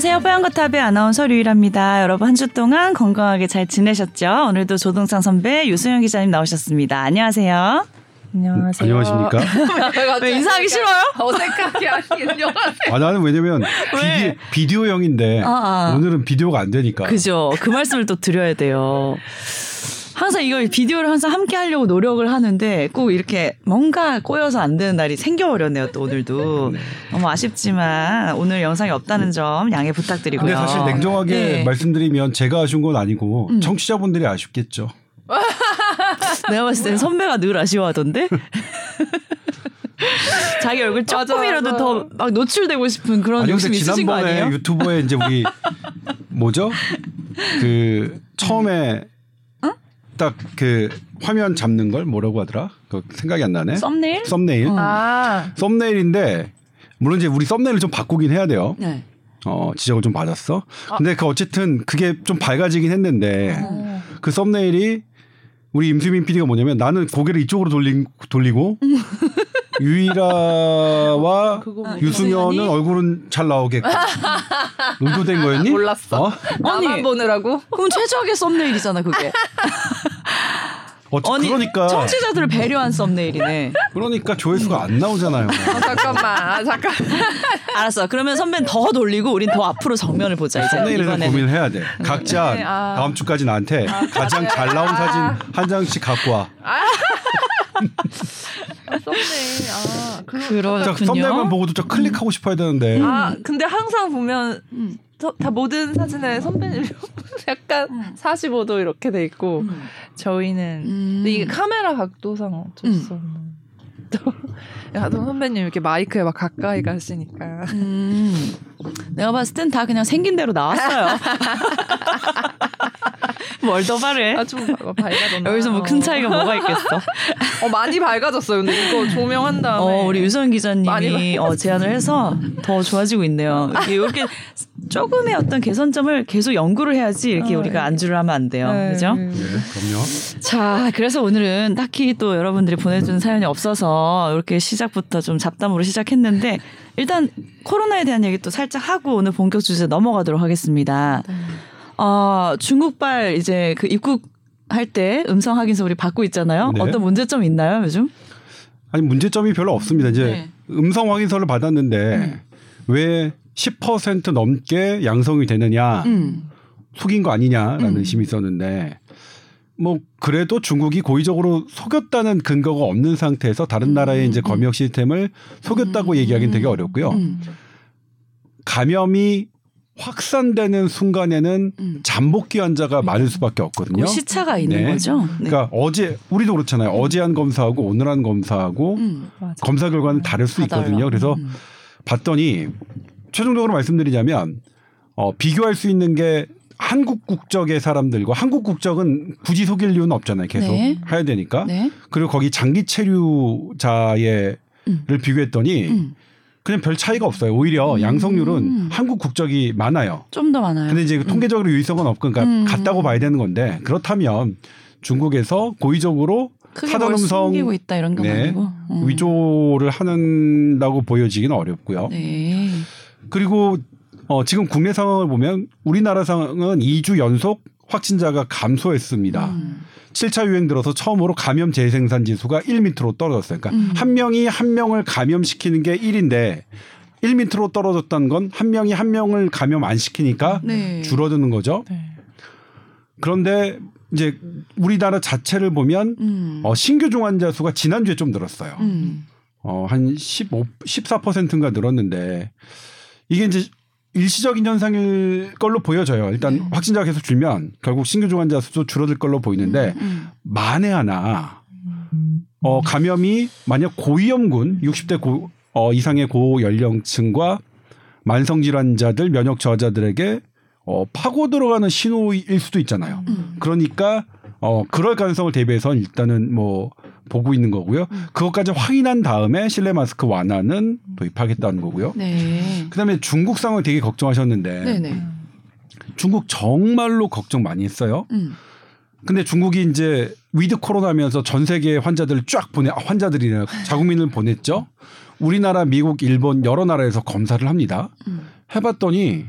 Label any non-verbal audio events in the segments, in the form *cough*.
안녕하세요. 뽀얀거탑의 아나운서 류일합니다. 여러분 한 주 동안 건강하게 잘 지내셨죠? 오늘도 조동상 선배 유수영 기자님 나오셨습니다. 안녕하세요. 안녕하세요. 안녕하십니까? *laughs* 왜 인사하기 싫어요? 어색하게 하긴. 아 나는 왜냐면 왜? 비디, 오형인데 아, 아. 오늘은 비디오가 안 되니까. 그죠. 그 말씀을 또 드려야 돼요. 항상 이걸 비디오를 항상 함께 하려고 노력을 하는데 꼭 이렇게 뭔가 꼬여서 안 되는 날이 생겨버렸네요. 또 오늘도. *laughs* 너무 아쉽지만 오늘 영상이 없다는 점 양해 부탁드리고요. 근데 사실 냉정하게 네. 말씀드리면 제가 아쉬운 건 아니고 음. 청취자분들이 아쉽겠죠. *laughs* 내가 봤을 땐 선배가 늘 아쉬워하던데? *laughs* 자기 얼굴 조금이라도. 더 막 노출되고 싶은 그런 아니 근데 욕심 있으신 거 지난번에 아니에요? 유튜브에 이제 우리 뭐죠? 그 처음에 딱 그 화면 잡는 걸 뭐라고 하더라? 그 생각이 안 나네. 썸네일? 썸네일. 어. 아, 썸네일인데 물론 이제 우리 썸네일을 좀 바꾸긴 해야 돼요. 네. 어, 지적을 좀 받았어. 근데 그 어쨌든 그게 좀 밝아지긴 했는데 어. 그 썸네일이 우리 임수민 PD가 뭐냐면 나는 고개를 이쪽으로 돌리, 돌리고 *laughs* 유이라와 그거 뭐- 유수면은 유수면이? 얼굴은 잘 나오게끔 의도된 거였니? 몰랐어. 어? 나만 아니. 보느라고. 그럼 최적의 썸네일이잖아 그게. *laughs* 어, 아니 그러니까 청취자들을 배려한 썸네일이네. 그러니까 조회수가 안 나오잖아요. 아, 잠깐만. 아, 잠깐. *laughs* 알았어. 그러면 선배는 더 돌리고 우린 더 앞으로 정면을 보자 이제 썸네일에서. 고민을 해야 돼. 각자 네, 아. 다음 주까지 나한테 가장 잘 나온 사진 한 장씩 갖고 와. *laughs* 썸네일. 아, 그, 자, 그렇군요. 썸네일만 보고도 저 클릭하고 싶어야 되는데. 아, 근데 항상 보면 서- 다 모든 사진에 선배님 *laughs* 약간 45도 이렇게 돼 있고 저희는 음. 근데 이게 카메라 각도상 어쩔 수 없는. 또 야, 또 선배님 이렇게 마이크에 막 가까이 가시니까. 음. 내가 봤을 땐 다 그냥 생긴 대로 나왔어요. *laughs* 뭘 더 바래? 아, 좀 밝아졌나? 여기서 뭐 큰 차이가 뭐가 있겠어? *laughs* 어, 많이 밝아졌어요. 근데 이거 조명한 다음에. 어, 우리 유선 기자님이 어, 제안을 해서 더 좋아지고 있네요. 이렇게 조금의 어떤 개선점을 계속 연구를 해야지 이렇게 어, 우리가 네. 안주를 하면 안 돼요. 그죠? 네. 네, 그럼요. 자, 그래서 오늘은 딱히 또 여러분들이 보내준 사연이 없어서 이렇게 시작부터 좀 잡담으로 시작했는데 일단 코로나에 대한 얘기 또 살짝 하고 오늘 본격 주제 넘어가도록 하겠습니다. 어, 중국발 이제 그 입국 할 때 음성 확인서 우리 받고 있잖아요. 네. 어떤 문제점 있나요, 요즘? 아니 문제점이 별로 없습니다. 이제 네. 음성 확인서를 받았는데 왜 10% 넘게 양성이 되느냐 음. 속인 거 아니냐라는 음. 의심이 있었는데 뭐 그래도 중국이 고의적으로 속였다는 근거가 없는 상태에서 다른 나라의 이제 검역 시스템을 속였다고 얘기하기는 되게 어렵고요. 음. 감염이 확산되는 순간에는 음. 잠복기 환자가 많을 수밖에 없거든요. 그 시차가 있는 네. 거죠. 네. 그러니까 어제 우리도 그렇잖아요. 어제 한 검사하고 오늘 한 검사하고 음. 검사 결과는 다를 수. 있거든요. 그래서 음. 봤더니 최종적으로 말씀드리자면 어, 비교할 수 있는 게 한국 국적의 사람들과 한국 국적은 굳이 속일 이유는 없잖아요. 계속 네. 해야 되니까. 네. 그리고 거기 장기 체류자의 음. 를 비교했더니 음. 그냥 별 차이가 없어요. 오히려 양성률은 음. 한국 국적이 많아요. 좀 더 많아요. 근데 이제 통계적으로 유의성은 없고 그러니까 음. 같다고 봐야 되는 건데 그렇다면 중국에서 고의적으로 크게 사전 뭘 음성 숨기고 있다 이런 건 네. 아니고. 음. 위조를 하는다고 보여지기는 어렵고요. 네. 그리고 어, 지금 국내 상황을 보면 우리나라 상황은 2주 연속 확진자가 감소했습니다. 음. 7차 유행 들어서 처음으로 감염 재생산 지수가 1m로 떨어졌어요. 그러니까 음. 한 명이 한 명을 감염시키는 게 1인데 1m로 떨어졌다는 건 한 명이 한 명을 감염 안 시키니까 네. 줄어드는 거죠. 네. 그런데 이제 우리나라 자체를 보면 음. 어, 신규 중환자 수가 지난주에 좀 늘었어요. 음. 어, 한 15, 14%인가 늘었는데 이게 이제 일시적인 현상일 걸로 보여져요. 일단 네. 확진자가 계속 줄면 결국 신규 중환자 수도 줄어들 걸로 보이는데 음. 만에 하나 어, 감염이 만약 고위험군 60대 고, 어, 이상의 고연령층과 만성질환자들 면역 저하자들에게 어, 파고 들어가는 신호일 수도 있잖아요. 음. 그러니까 어 그럴 가능성을 대비해서 일단은 뭐 보고 있는 거고요. 음. 그것까지 확인한 다음에 실내 마스크 완화는 도입하겠다는 거고요. 네. 그다음에 중국 상황 되게 걱정하셨는데 네네. 중국 정말로 걱정 많이 했어요. 음. 근데 중국이 이제 위드 코로나면서 전 세계 환자들을 쫙 보내 아, 환자들이나 자국민을 보냈죠. 우리나라, 미국, 일본 여러 나라에서 검사를 합니다. 음. 해봤더니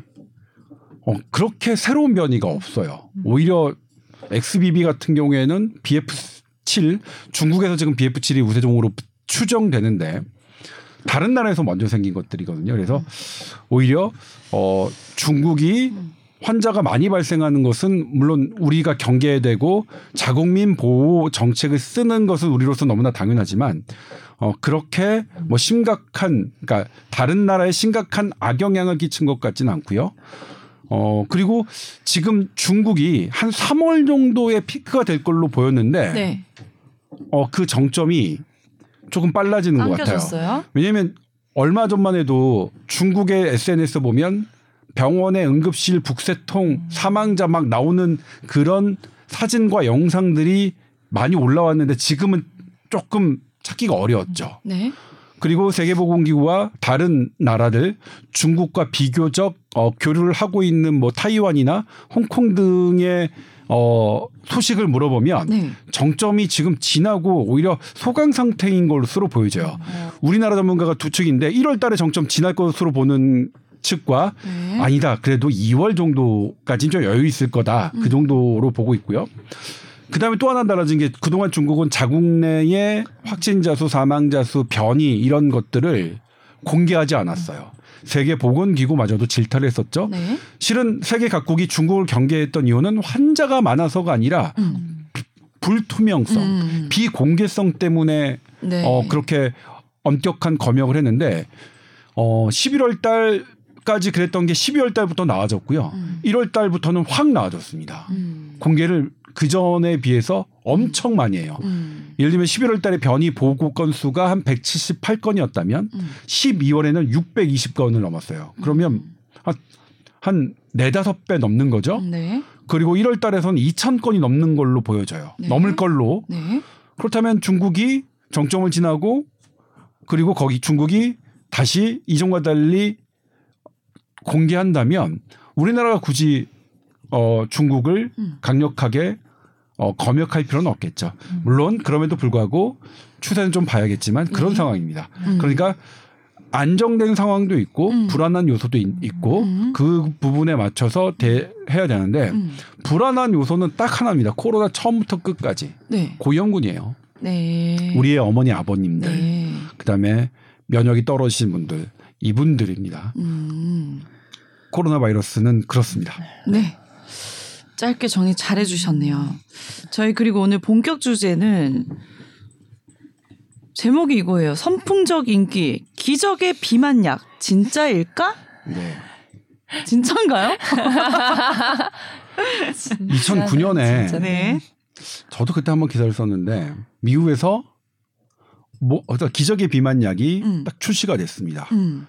어, 그렇게 새로운 변이가 없어요. 오히려 XBB 같은 경우에는 BF7 중국에서 지금 BF7이 우세종으로 추정되는데 다른 나라에서 먼저 생긴 것들이거든요. 그래서 오히려 어 중국이 환자가 많이 발생하는 것은 물론 우리가 경계해야 되고 자국민 보호 정책을 쓰는 것은 우리로서 너무나 당연하지만 어 그렇게 뭐 심각한 그러니까 다른 나라에 심각한 악영향을 끼친 것 같지는 않고요. 어 그리고 지금 중국이 한 3월 정도의 피크가 될 걸로 보였는데 네. 어그 정점이 조금 빨라지는 것 같아요. 왜냐하면 얼마 전만 해도 중국의 SNS 보면 병원의 응급실 북새통 사망자 막 나오는 그런 사진과 영상들이 많이 올라왔는데 지금은 조금 찾기가 어려웠죠. 네. 그리고 세계보건기구와 다른 나라들 중국과 비교적 어, 교류를 하고 있는 뭐 타이완이나 홍콩 등의 어, 소식을 물어보면 네. 정점이 지금 지나고 오히려 소강 상태인 것으로 보여져요. 어. 우리나라 전문가가 두 측인데 1월 달에 정점 지날 것으로 보는 측과 네. 아니다. 그래도 2월 정도까지는 좀 여유 있을 거다. 음. 그 정도로 보고 있고요. 그다음에 또 하나 달라진 게 그동안 중국은 자국 내의 확진자 수, 사망자 수, 변이 이런 것들을 공개하지 않았어요. 세계 보건기구마저도 질타를 했었죠. 네. 실은 세계 각국이 중국을 경계했던 이유는 환자가 많아서가 아니라 음. 불투명성, 음. 비공개성 때문에 네. 어 그렇게 엄격한 검역을 했는데 어 11월 달 까지 그랬던 게 12월 달부터 나아졌고요. 음. 1월 달부터는 확 나아졌습니다. 음. 공개를 그 전에 비해서 엄청 많이 해요. 음. 예를 들면 11월 달에 변이 보고 건수가 한 178건이었다면 음. 12월에는 620건을 넘었어요. 그러면 한, 한 네다섯 배 넘는 거죠. 네. 그리고 1월 달에서는 2,000건이 넘는 걸로 보여져요. 네. 넘을 걸로. 네. 그렇다면 중국이 정점을 지나고 그리고 거기 중국이 다시 이전과 달리 공개한다면 우리나라가 굳이 어 중국을 음. 강력하게 어 검역할 필요는 없겠죠. 물론 그럼에도 불구하고 추세는 좀 봐야겠지만 그런 네. 상황입니다. 음. 그러니까 안정된 상황도 있고 음. 불안한 요소도 있, 있고 음. 그 부분에 맞춰서 대해야 되는데 음. 불안한 요소는 딱 하나입니다. 코로나 처음부터 끝까지 네. 고위험군이에요. 네. 우리의 어머니 아버님들 네. 그다음에 면역이 떨어지신 분들 이분들입니다. 음. 코로나 바이러스는 그렇습니다. 네. 짧게 정리 잘 해 주셨네요. 저희 그리고 오늘 본격 주제는 제목이 이거예요. 선풍적 인기, 기적의 비만약, 진짜일까? 네. 진짜인가요? 2009년에 진짜. 네. 저도 그때 한번 기사를 썼는데 미국에서 뭐 어떤 기적의 비만약이 음. 딱 출시가 됐습니다. 음.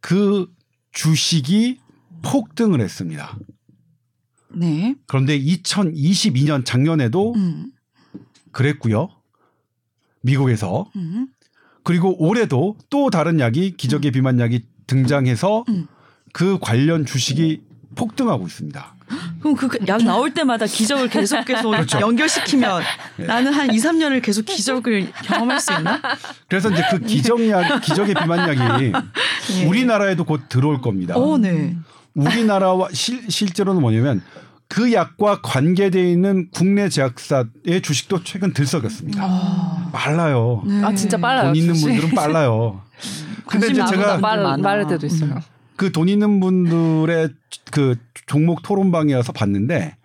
그 주식이 폭등을 했습니다. 네. 그런데 2022년 작년에도 음. 그랬고요. 미국에서 음. 그리고 올해도 또 다른 약이 기적의 비만 약이 등장해서 음. 그 관련 주식이 폭등하고 있습니다. *gasps* 그럼 그 약 나올 때마다 기적을 계속 계속 *laughs* 연결시키면 나는 한 2, 3년을 계속 기적을 경험할 수 있나? 그래서 이제 그 기적약, 기적의 비만약이 *laughs* 예. 우리나라에도 곧 들어올 겁니다. 오, 네. 우리나라와 실, 실제로는 뭐냐면 그 약과 관계되어 있는 국내 제약사의 주식도 최근 들썩였습니다. 아, 빨라요. 네. 아 진짜 빨라요. 돈 있는. 분들은 빨라요. *laughs* 근데 이제 제가. 말할 때도 있어요. 음. 그돈 있는 분들의 그 종목 토론방이어서 봤는데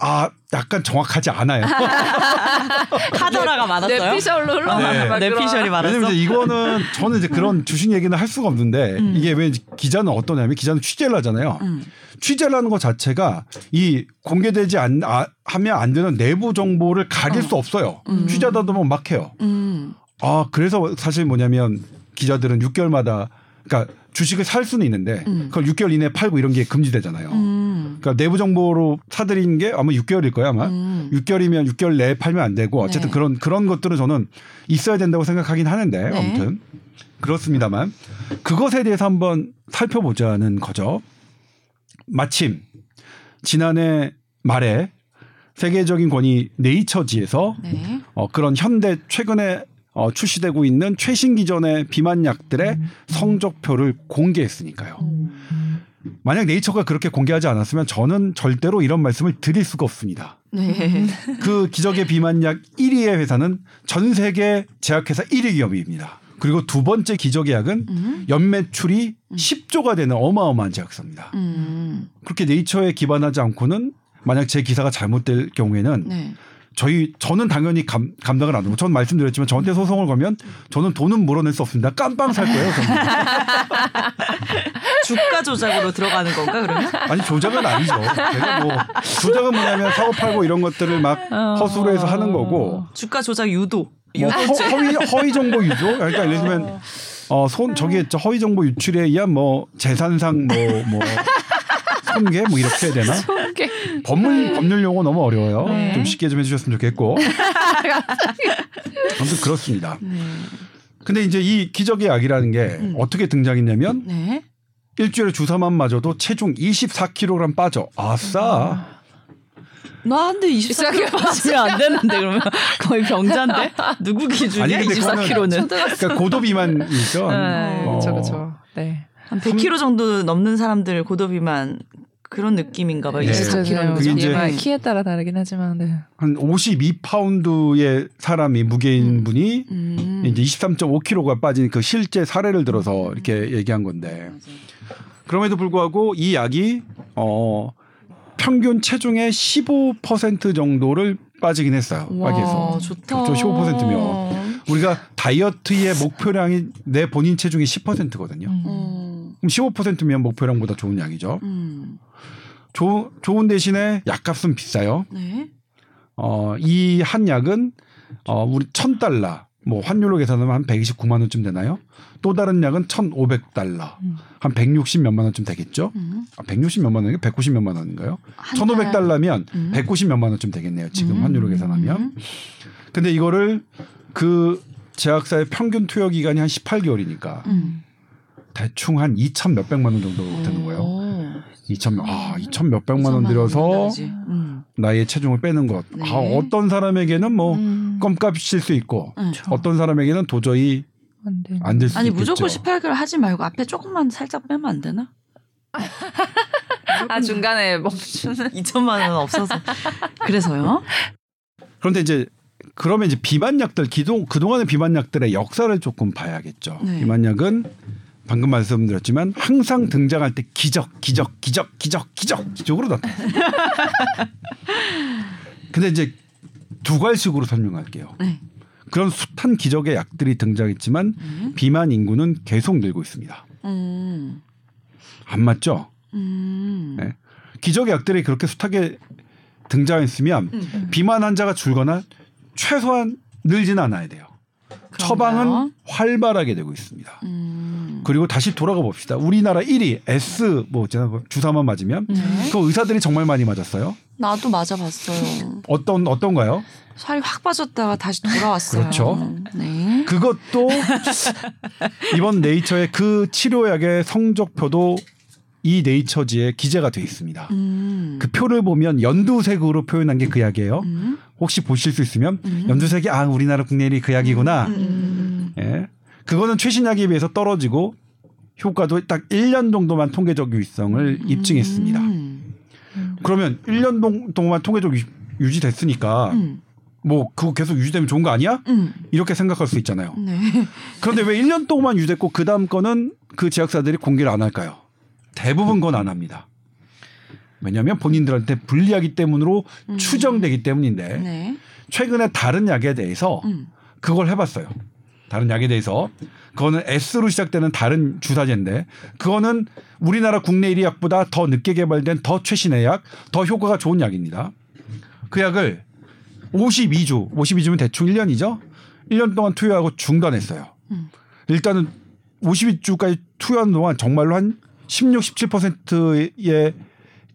아 약간 정확하지 않아요. *laughs* 카더라가 많았어요? 뇌피셜로 흘러가는 네. 막 그런- 뇌피셜이 많았어. 왜냐면 이제 이거는 저는 이제 그런 주식 얘기는 할 수가 없는데 음. 이게 왜 기자는 어떠냐면 기자는 취재를 하잖아요. 음. 취재를 하는 것 자체가 이 공개되지 않, 아, 하면 안 되는 내부 정보를 가릴 어. 수 없어요. 음. 취재하다 보면 막 해요. 음. 아, 그래서 사실 뭐냐면 기자들은 6개월마다 그러니까 주식을 살 수는 있는데 음. 그걸 6개월 이내에 팔고 이런 게 금지되잖아요. 음. 그러니까 내부 정보로 사들인 게 아마 6개월일 거야 아마. 음. 6개월이면 6개월 내에 팔면 안 되고 어쨌든 네. 그런 그런 것들은 저는 있어야 된다고 생각하긴 하는데 네. 아무튼 그렇습니다만 그것에 대해서 한번 살펴보자는 거죠. 마침 지난해 말에 세계적인 권위 네이처지에서 네. 어, 그런 현대 최근에 어, 출시되고 있는 최신 기전의 비만약들의 성적표를 공개했으니까요. 만약 네이처가 그렇게 공개하지 않았으면 저는 절대로 이런 말씀을 드릴 수가 없습니다. 네. 그 기적의 비만약 1위의 회사는 전 세계 제약회사 1위 기업입니다. 그리고 두 번째 기적의 약은 음. 연매출이 10조가 되는 어마어마한 제약사입니다. 음. 그렇게 네이처에 기반하지 않고는 만약 제 기사가 잘못될 경우에는 네. 저희 저는 당연히 감, 감당을 안 하고 저는 말씀드렸지만 저한테 소송을 걸면 저는 돈은 물어낼 수 없습니다. 깜빵 살 거예요. 저는. *laughs* 주가 조작으로 들어가는 건가 그러면? 아니 조작은 아니죠. 제가 뭐 조작은 뭐냐면 사고 팔고 이런 것들을 막 허수로 해서 하는 거고 주가 조작 유도. 뭐 허, 허위 허위 정보 유조 그러니까 예를 들면 어 손 저기 저 허위 정보 유출에 의한 뭐 재산상 뭐뭐 *laughs* 손괴 뭐 이렇게 해야 되나? 법물 법률 용어 너무 어려워요. 네. 좀 쉽게 좀 해주셨으면 좋겠고. *laughs* 아무튼 그렇습니다. 네. 근데 이제 이 기적의 약이라는 게 어떻게 등장했냐면 네. 일주일에 주사만 맞아도 체중 24kg 빠져. 아싸. 나한테 24kg 빠지면 안 되는데 그러면 거의 병자인데 *laughs* 누구 기준이야? 아니, 근데 그거는 24kg는 그러니까 고도 비만이죠. 네, 어. 그렇죠, 그렇죠. 네. 한 100kg 정도 넘는 사람들 고도비만 그런 느낌인가 봐요. 네. 24kg는 그게 이제- BMI 키에 따라 다르긴 하지만 네. 한 52파운드의 사람이 무게인 분이 음. 이제 23.5kg가 빠진 그 실제 사례를 들어서 이렇게 얘기한 건데 그럼에도 불구하고 이 약이 어 평균 체중의 15% 정도를 빠지긴 했어요. 와 빠지해서. 좋다. 그렇죠. 15%면. 우리가 다이어트의 목표량이 내 본인 체중의 10%거든요. 음. 음. 그럼 15%면 목표량보다 좋은 약이죠. 음. 조, 좋은 대신에 약값은 비싸요. 네. 어, 이 한 약은 어, 우리 1000달러, 뭐 환율로 계산하면 한 129만 원쯤 되나요? 또 다른 약은 1,500달러, 음. 한 160 몇만 원쯤 되겠죠? 음. 아, 160 몇만 원인가? 190 몇만 원인가요? 한 1,500달러면 음. 190 몇만 원쯤 되겠네요. 지금 음. 환율로 계산하면. 근데 이거를 그 제약사의 평균 투여 기간이 한 18개월이니까 음. 대충 한 2천 몇백만 원 정도 되는 거예요. 오. 2천 아, 2천 몇백만 원 2천만 들여서. 음. 나의 체중을 빼는 것. 네. 아, 어떤 사람에게는 뭐 음. 껌값일 수 있고 음. 어떤 사람에게는 도저히 안 될수 아니 있겠죠. 무조건 18개월 하지 말고 앞에 조금만 살짝 빼면 안 되나? 아 중간에 멈추는 *laughs* 2천만 원 없어서 그래서요. 그런데 이제 그러면 이제 비만약들 기동 그동안의 비만약들의 역사를 조금 봐야겠죠. 네. 비만약은 방금 말씀드렸지만 항상 등장할 때 기적, 기적, 기적, 기적, 기적, 기적으로 나타나. *laughs* 근데 이제 두 갈식으로 설명할게요. 네. 그런 숱한 기적의 약들이 등장했지만 음. 비만 인구는 계속 늘고 있습니다. 음. 안 맞죠? 음. 네. 기적의 약들이 그렇게 숱하게 등장했으면 음. 비만 환자가 줄거나 최소한 늘지는 않아야 돼요. 처방은 활발하게 되고 있습니다. 음. 그리고 다시 돌아가 봅시다. 우리나라 1위 S 뭐 주사만 맞으면 네. 그 의사들이 정말 많이 맞았어요. 나도 맞아봤어요. 어떤 어떤가요? 살이 확 빠졌다가 다시 돌아왔어요. 그렇죠. 네. 그것도 *laughs* 이번 네이처의 그 치료약의 성적표도 이 네이처지에 기재가 돼 있습니다. 음. 그 표를 보면 연두색으로 표현한 게 그 약이에요. 음. 혹시 보실 수 있으면 음. 연두색이 아 우리나라 국내일이 그 약이구나. 음. 예. 그거는 최신 약에 비해서 떨어지고 효과도 딱 1년 정도만 통계적 유의성을 입증했습니다. 음. 그러면 1년 동- 동안 통계적 유- 유지됐으니까 음. 뭐 그거 계속 유지되면 좋은 거 아니야? 음. 이렇게 생각할 수 있잖아요. 네. 그런데 왜 1년 동안 유지됐고 그 다음 거는 그 제약사들이 공개를 안 할까요? 대부분 건 안 합니다. 왜냐하면 본인들한테 불리하기 때문으로 음. 추정되기 때문인데 네. 최근에 다른 약에 대해서 음. 그걸 해봤어요. 다른 약에 대해서 그거는 S로 시작되는 다른 주사제인데 그거는 우리나라 국내 1위 약보다 더 늦게 개발된 더 최신의 약, 더 효과가 좋은 약입니다. 그 약을 52주, 52주면 대충 1년이죠. 1년 동안 투여하고 중단했어요. 음. 일단은 52주까지 투여한 동안 정말로 한 16, 17%의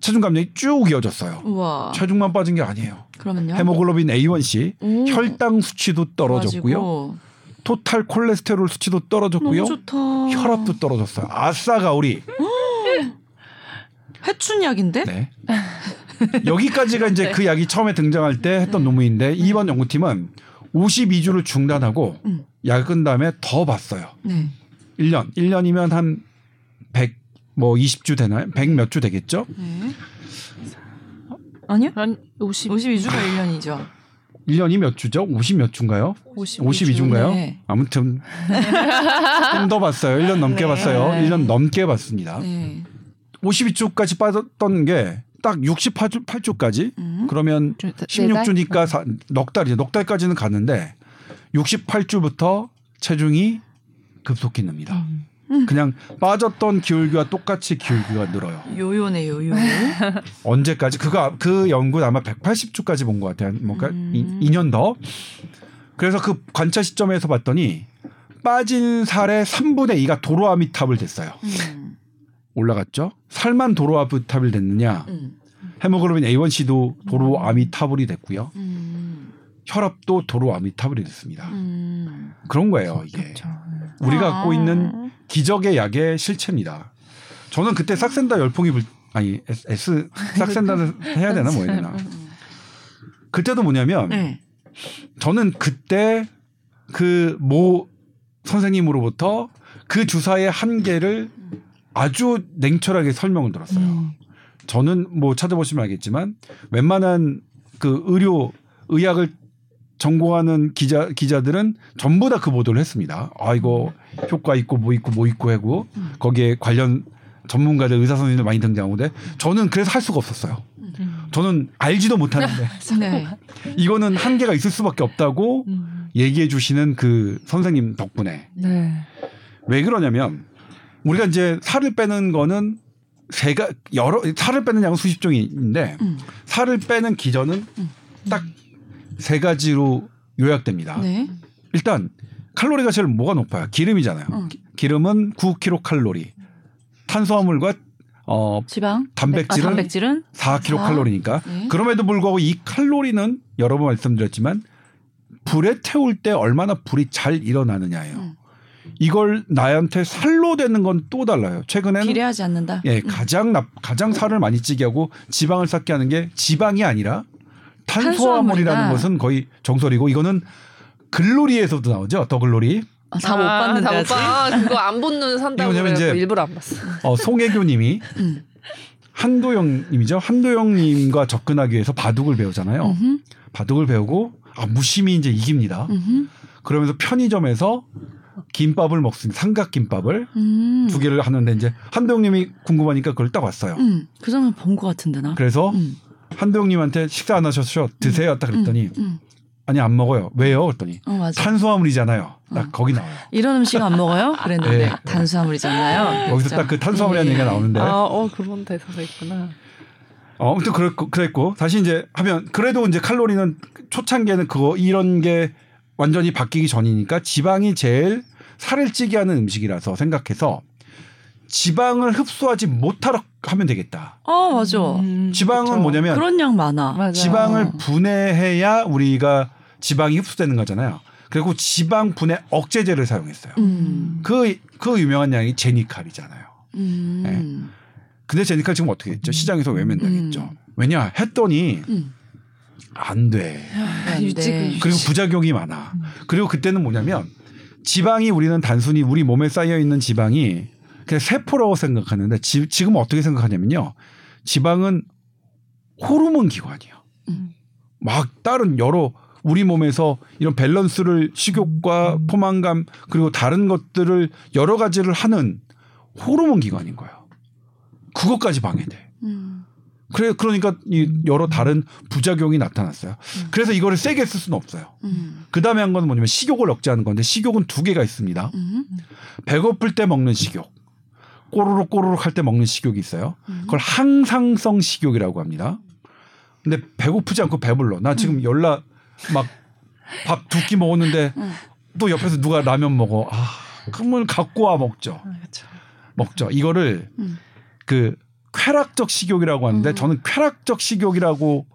체중 감량이 쭉 이어졌어요. 우와. 체중만 빠진 게 아니에요. 그러면요. 헤모글로빈 A1C, 오. 혈당 수치도 떨어졌고요. 좋아지고. 토탈 콜레스테롤 수치도 떨어졌고요. 혈압도 떨어졌어요. 아싸 가오리. *gasps* 회춘약인데? 네. 여기까지가 이제 그 약이 처음에 등장할 때 했던 논문인데 이번 연구팀은 52주를 중단하고 음. 약을 끈 다음에 더 봤어요. 네. 1년. 1년이면 한 뭐 20주 되나요? 100 몇 주 되겠죠? 네. 아니요? 한 50. 52주가 1년이죠. 1년이 몇 주죠? 50 몇 주인가요? 52주 인가요? 네. 아무튼 *laughs* 좀 더 봤어요. 1년 넘게 네. 봤어요. 1년 넘게 봤습니다. 네. 52주까지 빠졌던 게 딱 68주 8주까지 음. 그러면 주- 네 달? 16주니까 넉 달이죠. 넉 달까지는 갔는데 68주부터 체중이 급속히 늡니다. 음. 그냥 빠졌던 기울기와 똑같이 기울기가 늘어요. 요요네 요요. *laughs* 언제까지? 그거 그 연구는 아마 180주까지 본 것 같아요. 뭔가 음. 2, 년 더. 그래서 그 관찰 시점에서 봤더니 빠진 살의 3분의 2가 도로아미탑을 됐어요. 음. 올라갔죠. 살만 도로아미탑을 됐느냐? 음. 헤모글로빈 A1C도 도로아미타블이 됐고요. 음. 혈압도 도로아미타블이 됐습니다. 음. 그런 거예요, 이게. 그렇죠. 우리가 아. 갖고 있는 기적의 약의 실체입니다. 저는 그때 싹센다 열풍이 불 아니 S, S 싹센다는 해야 되나 뭐 해야 되나. 그때도 뭐냐면 네. 저는 그때 그 모 선생님으로부터 그 주사의 한계를 아주 냉철하게 설명을 들었어요. 음. 저는 뭐 찾아보시면 알겠지만 웬만한 그 의료 의학을 전공하는 기자 기자들은 전부 다 그 보도를 했습니다. 아 이거 효과 있고 뭐 있고 뭐 있고 하고 거기에 관련 전문가들 의사 선생님들 많이 등장하는데 저는 그래서 할 수가 없었어요. 저는 알지도 못하는데 *laughs* 네. 이거는 한계가 있을 수밖에 없다고 음. 얘기해 주시는 그 선생님 덕분에 네. 왜 그러냐면 우리가 이제 살을 빼는 거는 세가 여러 살을 빼는 양은 수십 종인데 음. 살을 빼는 기전은 딱 세 가지로 요약됩니다. 네. 일단 칼로리가 제일 뭐가 높아요? 기름이잖아요. 음. 기- 기름은 9kcal 칼로리. 탄수화물과 어 지방. 단백질은 아, 단백질은 4kcal 칼로리니까 네. 그럼에도 불구하고 이 칼로리는 여러 번 말씀드렸지만 불에 태울 때 얼마나 불이 잘 일어나느냐예요. 음. 이걸 나한테 살로 되는 건 또 달라요. 최근에는 비례하지 않는다. 예, 가장 납, 가장 살을 많이 찌게 하고 지방을 쌓게 하는 게 지방이 아니라 탄수화물이라는 탄수화물이다. 것은 거의 정설이고 이거는 글로리에서도 나오죠. 더 글로리. 아, 다못 봤는데 다못 아직. 봐. 그거 안 붙는 산다고 이거 왜냐면 이제- 일부러 안 봤어. 어, 송혜교님이 음. 한도영님이죠. 한도영님과 접근하기 위해서 바둑을 배우잖아요. 음흠. 바둑을 배우고 아 무심히 이제 이깁니다. 음흠. 그러면서 편의점에서 김밥을 먹습니다. 삼각김밥을 음. 두 개를 하는데 이제 한도영님이 궁금하니까 그걸 딱 왔어요. 음. 그 장면 본 것 같은데 나. 그래서 음. 한도영님한테 식사 안 하셨죠? 드세요. 딱 그랬더니 음. 아니 안 먹어요. 왜요? 그랬더니 어 맞아. 탄수화물이잖아요. 딱 어. 거기 나와요. 이런 음식 안 먹어요? 그랬는데 네. 탄수화물이잖아요. 여기서 그랬죠. 딱그 탄수화물이라는 예. 얘기가 나오는데 아, 어 그런 대사가 있구나. 어, 아무튼 그랬고, 그랬고 다시 이제 하면 그래도 이제 칼로리는 초창기에는 그거 이런 게 완전히 바뀌기 전이니까 지방이 제일 살을 찌게 하는 음식이라서 생각해서 지방을 흡수하지 못하러 하면 되겠다. 어 맞아. 음, 지방은 그쵸. 뭐냐면 그런 양 많아. 맞아. 지방을 분해해야 우리가 지방이 흡수되는 거잖아요. 그리고 지방 분해 억제제를 사용했어요. 음. 그, 그 유명한 양이 제니칼이잖아요. 음. 근데 제니칼 지금 어떻게 됐죠? 시장에서 외면당했죠. 음. 왜냐? 했더니 음. 안 돼. 안 돼. 그리고 부작용이 많아. 그리고 그때는 뭐냐면 지방이 우리는 단순히 우리 몸에 쌓여 있는 지방이 그냥 세포라고 생각하는데 지, 지금 어떻게 생각하냐면요. 지방은 호르몬 기관이에요. 음. 막 다른 여러 우리 몸에서 이런 밸런스를 식욕과 포만감 그리고 다른 것들을 여러 가지를 하는 호르몬 기관인 거예요. 그것까지 방해돼. 음. 그래 그러니까 이 여러 다른 부작용이 나타났어요. 음. 그래서 이거를 세게 쓸 수는 없어요. 음. 그 다음에 한 건 뭐냐면 식욕을 억제하는 건데 식욕은 두 개가 있습니다. 음. 배고플 때 먹는 식욕, 꼬르륵 꼬르륵 할 때 먹는 식욕이 있어요. 음. 그걸 항상성 식욕이라고 합니다. 근데 배고프지 않고 배불러. 나 지금 열나 막 밥 두 끼 먹었는데 음. 또 옆에서 누가 라면 먹어. 아, 그러면 갖고 와 먹죠. 아. 먹죠. 이거를 음. 그 쾌락적 식욕이라고 하는데 음. 저는 쾌락적 식욕이라고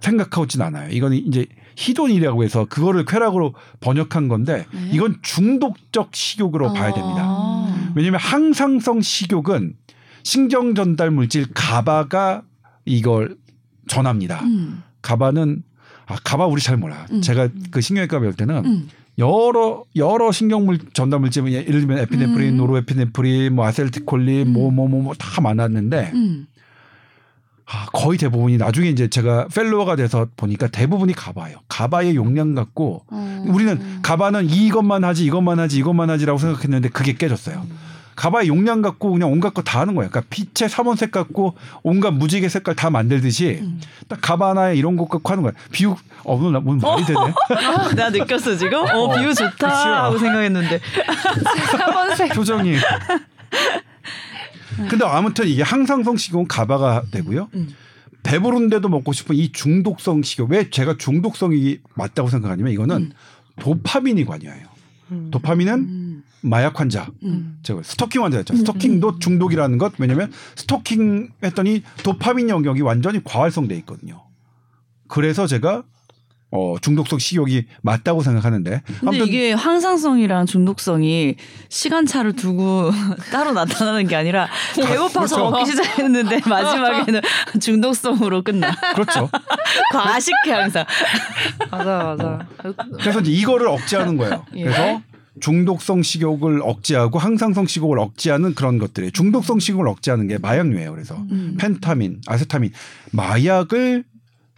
생각하고 있진 않아요. 이거는 이제 히돈이라고 해서 그거를 쾌락으로 번역한 건데 네. 이건 중독적 식욕으로 봐야 됩니다. 아. 왜냐하면 항상성 식욕은 신경 전달 물질 가바가 이걸 전합니다. 음. 가바는 아 가바 우리 잘 몰라요. 음. 제가 그 신경외과 배울 때는 음. 여러 여러 신경물 전달 물질 예를 들면 에피네프린, 음. 노르에피네프린, 뭐 아세틸콜린, 뭐 뭐 뭐 뭐 다 많았는데 음. 아, 거의 대부분이 나중에 이제 제가 펠로워가 돼서 보니까 대부분이 가바예요. 가바의 용량 갖고 어. 우리는 가바는 이것만 하지 이것만 하지 이것만 하지라고 생각했는데 그게 깨졌어요. 가바의 용량 갖고 그냥 온갖 거 다 하는 거예요. 그러니까 빛의 삼원색 갖고 온갖 무지개 색깔 다 만들듯이 음. 딱 가바 하나에 이런 것 갖고 하는 거예요. 비유 어 오늘 나 오늘 말이 되네. *laughs* 내가 느꼈어 지금. 어 비유 좋다 그치요. 하고 생각했는데. *laughs* 3원색 표정이. 근데 아무튼 이게 항상성 식욕은 가바가 되고요. 음. 배부른데도 먹고 싶은 이 중독성 식욕. 왜 제가 중독성이 맞다고 생각하냐면 이거는 음. 도파민이 관여해요. 도파민은 음. 마약 환자, 음. 제가 스토킹 환자였죠. 스토킹도 중독이라는 것. 왜냐면 스토킹 했더니 도파민 영역이 완전히 과활성돼 있거든요. 그래서 제가 어, 중독성 식욕이 맞다고 생각하는데. 근데 이게 항상성이랑 중독성이 시간차를 두고 *laughs* 따로 나타나는 게 아니라 배고파서 그렇죠. 먹기 시작했는데 *laughs* 마지막에는 *laughs* 중독성으로 끝나. 그렇죠. 과식해 항상. 맞아 맞아. 그래서 이제 이거를 억제하는 거예요. 예. 그래서 중독성 식욕을 억제하고 항상성 식욕을 억제하는 그런 것들이 중독성 식욕을 억제하는 게 마약류예요. 그래서 음. 펜타민, 아세타민, 마약을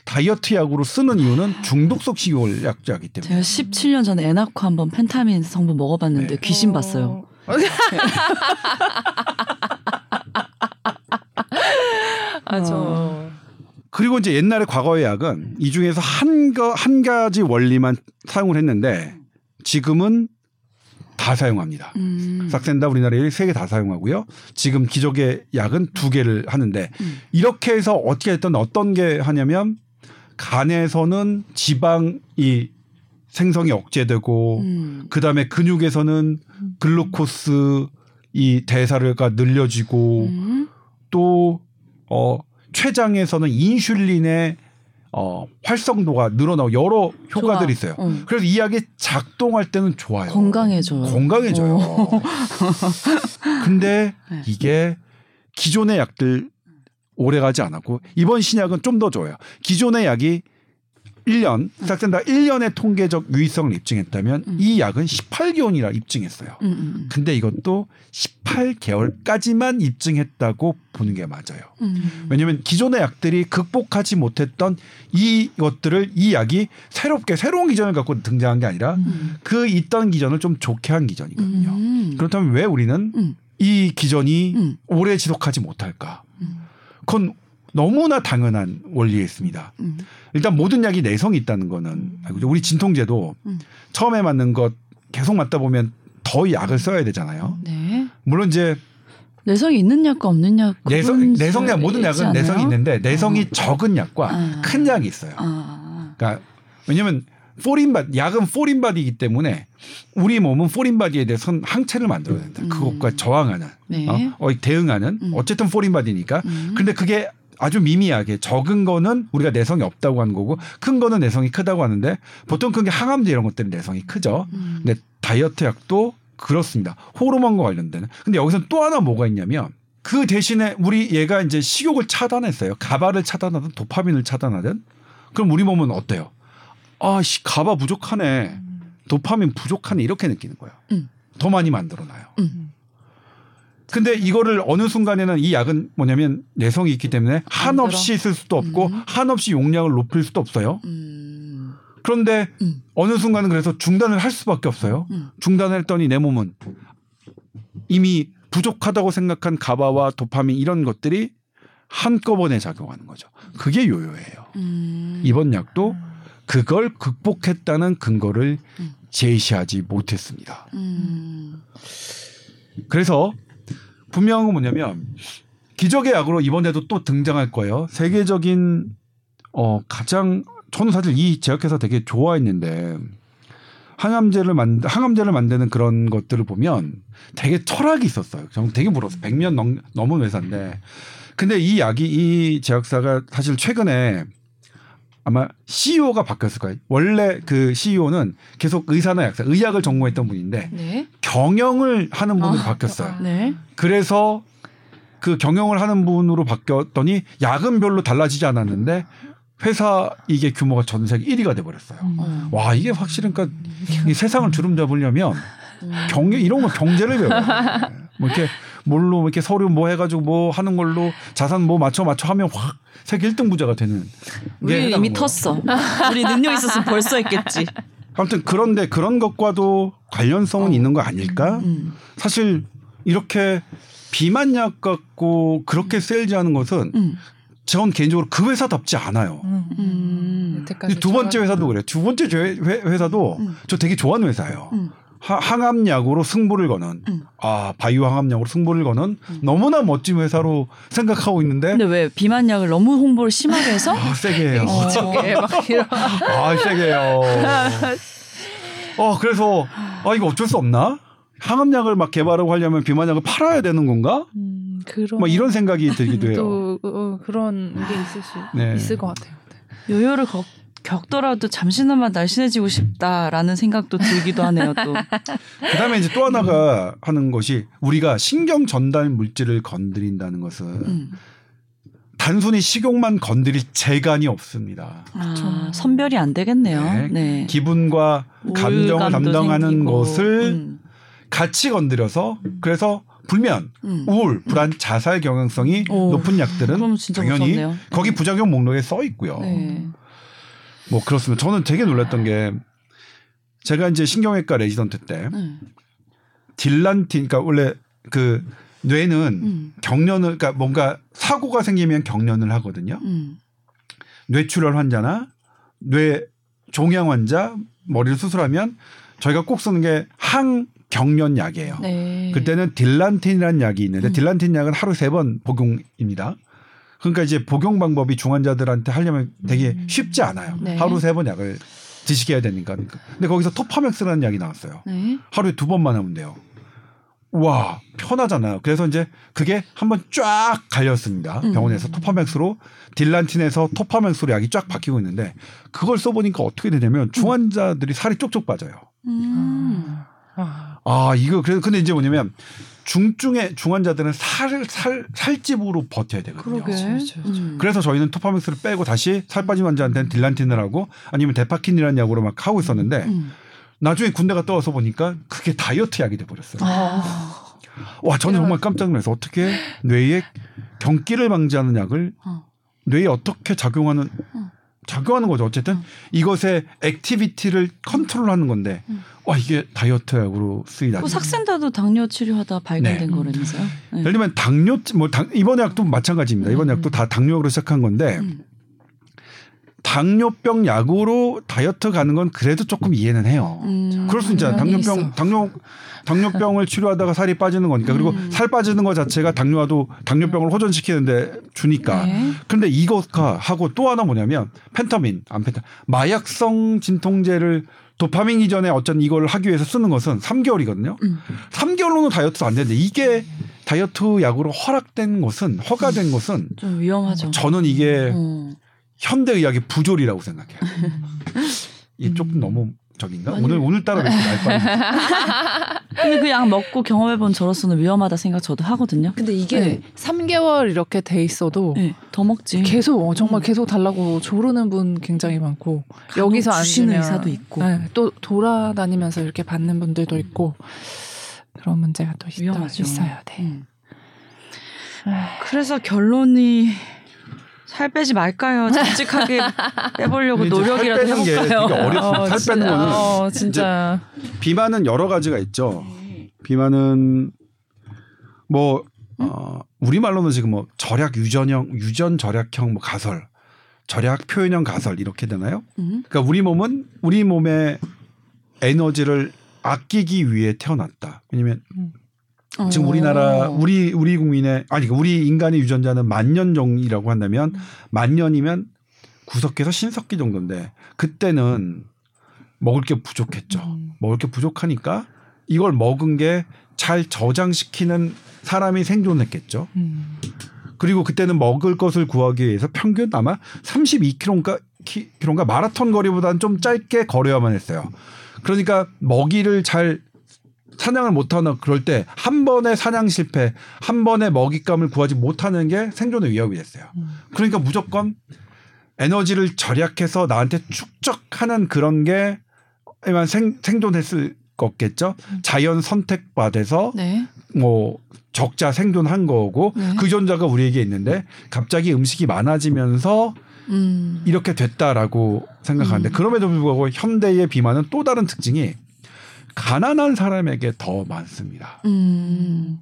다이어트 약으로 쓰는 이유는 중독성 식욕을 약제하기 때문에. 제가 17년 전에 에나코 한번 펜타민 성분 먹어봤는데 네. 귀신 봤어요. *laughs* 아저 어. 그리고 이제 옛날에 과거의 약은 이 중에서 한, 거, 한 가지 원리만 사용을 했는데 지금은 다 사용합니다. 음. 삭센다 우리나라에 세 개 다 사용하고요. 지금 기적의 약은 두 개를 하는데 음. 이렇게 해서 어떻게 했던 어떤 게 하냐면 간에서는 지방이 생성이 억제되고 음. 그 다음에 근육에서는 글루코스 이 대사가 늘려지고 음. 또 어, 췌장에서는 인슐린의 어, 활성도가 늘어나고 여러 효과들이. 있어요. 어. 그래서 이 약이 작동할 때는 좋아요. 건강해져요. 건강해져요. 어. *laughs* 근데 네. 이게 기존의 약들 오래 가지 않았고 이번 신약은 좀 더 좋아요. 기존의 약이 1년, 삭센다 1년의 통계적 유의성을 입증했다면 음. 이 약은 18개월이라 입증했어요. 음, 음, 근데 이것도 18개월까지만 입증했다고 보는 게 맞아요. 음. 왜냐하면 기존의 약들이 극복하지 못했던 이것들을 이 약이 새롭게 새로운 기전을 갖고 등장한 게 아니라 음. 그 있던 기전을 좀 좋게 한 기전이거든요. 음. 그렇다면 왜 우리는 음. 이 기전이 음. 오래 지속하지 못할까? 음. 그건 너무나 당연한 원리에 있습니다. 음. 일단 모든 약이 내성이 있다는 거는 알고 있죠. 우리 진통제도 음. 처음에 맞는 것 계속 맞다 보면 더 약을 써야 되잖아요. 네. 물론 이제 내성이 있는 약과 없는 약 내성 내성약 수 모든 약은? 내성이 있는데 내성이 어. 적은 약과 아. 큰 약이 있어요. 아. 그러니까 왜냐면 foreign ba 약은 foreign body이기 때문에 우리 몸은 foreign body에 대해서는 항체를 만들어야 된다. 음. 그것과 저항하는 네. 어? 어, 대응하는 음. 어쨌든 foreign body니까. 음. 근데 그게 아주 미미하게 적은 거는 우리가 내성이 없다고 하는 거고 큰 거는 내성이 크다고 하는데 보통 그게 항암제 이런 것들은 내성이 크죠. 음. 근데 다이어트 약도 그렇습니다. 호르몬과 관련되는. 근데 여기서 또 하나 뭐가 있냐면 그 대신에 우리 얘가 이제 식욕을 차단했어요. 가바를 차단하든 도파민을 차단하든 그럼 우리 몸은 어때요? 아, 씨, 가바 부족하네. 도파민 부족하네. 이렇게 느끼는 거예요. 음. 더 많이 만들어 놔요. 음. 근데 이거를 어느 순간에는 이 약은 뭐냐면 내성이 있기 때문에 한없이 쓸 수도 없고 음. 한없이 용량을 높일 수도 없어요. 음. 그런데 음. 어느 순간은 그래서 중단을 할 수밖에 없어요. 음. 중단을 했더니 내 몸은 이미 부족하다고 생각한 가바와 도파민 이런 것들이 한꺼번에 작용하는 거죠. 그게 요요예요. 음. 이번 약도 그걸 극복했다는 근거를 음. 제시하지 못했습니다. 음. 그래서 분명한 건 뭐냐면 기적의 약으로 이번에도 또 등장할 거예요. 세계적인 어 가장 저는 사실 이 제약회사 되게 좋아했는데 항암제를 만 항암제를 만드는 그런 것들을 보면 되게 철학이 있었어요. 저는 되게 물었어요. 100년 넘, 넘은 회사인데 근데 이 약이 이 제약사가 사실 최근에 아마 CEO가 바뀌었을 거예요. 원래 그 CEO는 계속 의사나 약사, 의학을 전공했던 분인데 네. 경영을 하는 분으로 아. 바뀌었어요. 네. 그래서 그 경영을 하는 분으로 바뀌었더니 약은 별로 달라지지 않았는데 회사 이게 규모가 전 세계 1위가 돼 버렸어요. 음. 와 이게 확실히 그러니까 이 세상을 주름 잡으려면 음. 경제 이런 거 경제를 배워요. 뭐 이렇게 뭘로 이렇게 서류 뭐 해가지고 뭐 하는 걸로 자산 뭐 맞춰 맞춰 하면 확 세계 1등 부자가 되는. 게 우리 이미 거예요. 텄어. 우리 능력 있었으면 벌써 했겠지. 아무튼 그런데 그런 것과도 관련성은 있는 거 아닐까? 음. 사실 이렇게 비만약 갖고 그렇게 세일즈하는 것은 음. 전 개인적으로 그 회사답지 않아요. 음. 여태까지 두 번째. 회사도 그래요. 두 번째 회- 회- 회사도 음. 저 되게 좋아하는 회사예요. 음. 하- 항암약으로 승부를 거는 음. 아 바이오 항암약으로 승부를 거는 너무나 멋진 회사로 생각하고 있는데 근데 왜 비만약을 너무 홍보를 심하게 해서? *laughs* 아 세게 해요. 이쪽에 막 이런 *laughs* 아 세게 해요. 어 그래서 아 이거 어쩔 수 없나? 항암약을 막 개발하고 하려면 비만약을 팔아야 되는 건가? 음, 그런 막 이런 생각이 들기도 해요. 또 어, 그런 게 있을 수 네. 있을 것 같아요. 요요를 겪, 겪더라도 잠시나마 날씬해지고 싶다라는 생각도 들기도 하네요. 또. *laughs* 그다음에 이제 또 하나가 하는 것이 우리가 신경 전달 물질을 건드린다는 것은 음. 단순히 식욕만 건드릴 재간이 없습니다. 아, 선별이 안 되겠네요. 네. 네. 기분과 감정을 담당하는 생기고. 것을 음. 같이 건드려서 그래서 불면, 음. 우울, 불안, 자살 경향성이 오, 높은 약들은 당연히 무섭네요. 거기 부작용 목록에 써 있고요. 네. 뭐 그렇습니다. 저는 되게 놀랐던 게 제가 이제 신경외과 레지던트 때 음. 딜란틴, 그러니까 원래 그 뇌는 음. 경련을, 그러니까 뭔가 사고가 생기면 경련을 하거든요. 음. 뇌출혈 환자나 뇌 종양 환자 머리를 수술하면 저희가 꼭 쓰는 게 항경련 약이에요. 네. 그때는 딜란틴이라는 약이 있는데 음. 딜란틴 약은 하루 세 번 복용입니다. 그러니까 이제 복용 방법이 중환자들한테 하려면 되게 쉽지 않아요. 네. 하루 세 번 약을 드시게 해야 되니까. 근데 거기서 토파맥스라는 약이 나왔어요. 네. 하루에 두 번만 하면 돼요. 와 편하잖아요. 그래서 이제 그게 한번 쫙 갈렸습니다. 음. 병원에서 토파맥스로 딜란틴에서 토파맥스로 약이 쫙 바뀌고 있는데 그걸 써보니까 어떻게 되냐면 중환자들이 살이 쪽쪽 빠져요. 음. 아, 아 이거 그래서 근데 이제 뭐냐면 중증의 중환자들은 살 살 살집으로 버텨야 되거든요. 그러게. 그렇죠, 그렇죠. 음. 그래서 저희는 토파맥스를 빼고 다시 살 빠진 환자한테는 딜란틴을 하고 아니면 데파킨이라는 약으로 막 하고 있었는데 음. 나중에 군대 갔다 와서 보니까 그게 다이어트 약이 돼 버렸어요. 아. 와 저는 정말 깜짝 놀라서 어떻게 뇌에 경기를 방지하는 약을 어. 뇌에 어떻게 작용하는 어. 작용하는 거죠. 어쨌든 어. 이것의 activity를 컨트롤하는 건데 음. 와 이게 다이어트 약으로 쓰이다. 그 삭센다도 당뇨 치료하다 발견된 네. 거라면서요? 네. 예를 들면 당뇨 뭐 당, 이번 약도 마찬가지입니다. 이번 음. 약도 다 당뇨약으로 시작한 건데 음. 당뇨병 약으로 다이어트 가는 건 그래도 조금 이해는 해요. 음. 그럴 수 있잖아요. 당연히 당뇨병 있어. 당뇨 당뇨병을 치료하다가 살이 빠지는 거니까 그리고 음. 살 빠지는 것 자체가 당뇨와도 당뇨병을 호전시키는데 주니까. 네. 근데 이것과 하고 또 하나 뭐냐면 펜타민, 암페타 마약성 진통제를 도파민 이전에 어쩐 이걸 하기 위해서 쓰는 것은 3개월이거든요. 음. 3개월로는 다이어트가 안 되는데 이게 다이어트 약으로 허락된 것은 허가된 것은 좀 위험하죠. 저는 이게 어. 현대 의학의 부조리라고 생각해요. *laughs* 이게 조금 너무 적인가? 아니. 오늘 오늘따라 왜 이렇게 날빠르지? 근데 그 약 먹고 경험해본 저로서는 위험하다 생각 저도 하거든요. 근데 이게 네. 3개월 이렇게 돼 있어도 네, 더 먹지. 계속 어, 정말 음. 계속 달라고 조르는 분 굉장히 많고 여기서 안 주시는 의사도 있고. 네, 또 돌아다니면서 이렇게 받는 분들도 있고 그런 문제가 또 있, 위험하죠. 있어요. 네. 음. 그래서 결론이 살 빼지 말까요? 정직하게 *laughs* 빼보려고 노력이라도 살 빼는 게 해볼까요? 되게 어렵습니다. 살 빼는 거는 어, 진짜 비만은 여러 가지가 있죠. 비만은 뭐 어, 우리 말로는 지금 뭐 절약 유전형 유전 절약형 뭐 가설, 절약 표현형 가설 이렇게 되나요? 음. 그러니까 우리 몸은 우리 몸의 에너지를 아끼기 위해 태어났다. 왜냐면 지금 어. 우리나라 우리 우리 국민의 아니 그러니까 우리 인간의 유전자는 만년 정이라고 한다면 음. 만 년이면 구석기에서 신석기 정도인데 그때는 먹을 게 부족했죠. 음. 먹을 게 부족하니까 이걸 먹은 게 잘 저장시키는 사람이 생존했겠죠. 음. 그리고 그때는 먹을 것을 구하기 위해서 평균 아마 32km인가 킬로인가 마라톤 거리보다는 좀 짧게 걸어야만 했어요. 그러니까 먹이를 잘 사냥을 못하나 그럴 때 한 번의 사냥 실패, 한 번의 먹잇감을 구하지 못하는 게 생존의 위협이 됐어요. 음. 그러니까 무조건 에너지를 절약해서 나한테 축적하는 그런 게 생, 생존했을 거겠죠. 자연 선택받아서 네. 뭐 적자 생존한 거고 네. 그 전자가 우리에게 있는데 갑자기 음식이 많아지면서 음. 이렇게 됐다라고 생각하는데 음. 그럼에도 불구하고 현대의 비만은 또 다른 특징이 가난한 사람에게 더 많습니다. 음.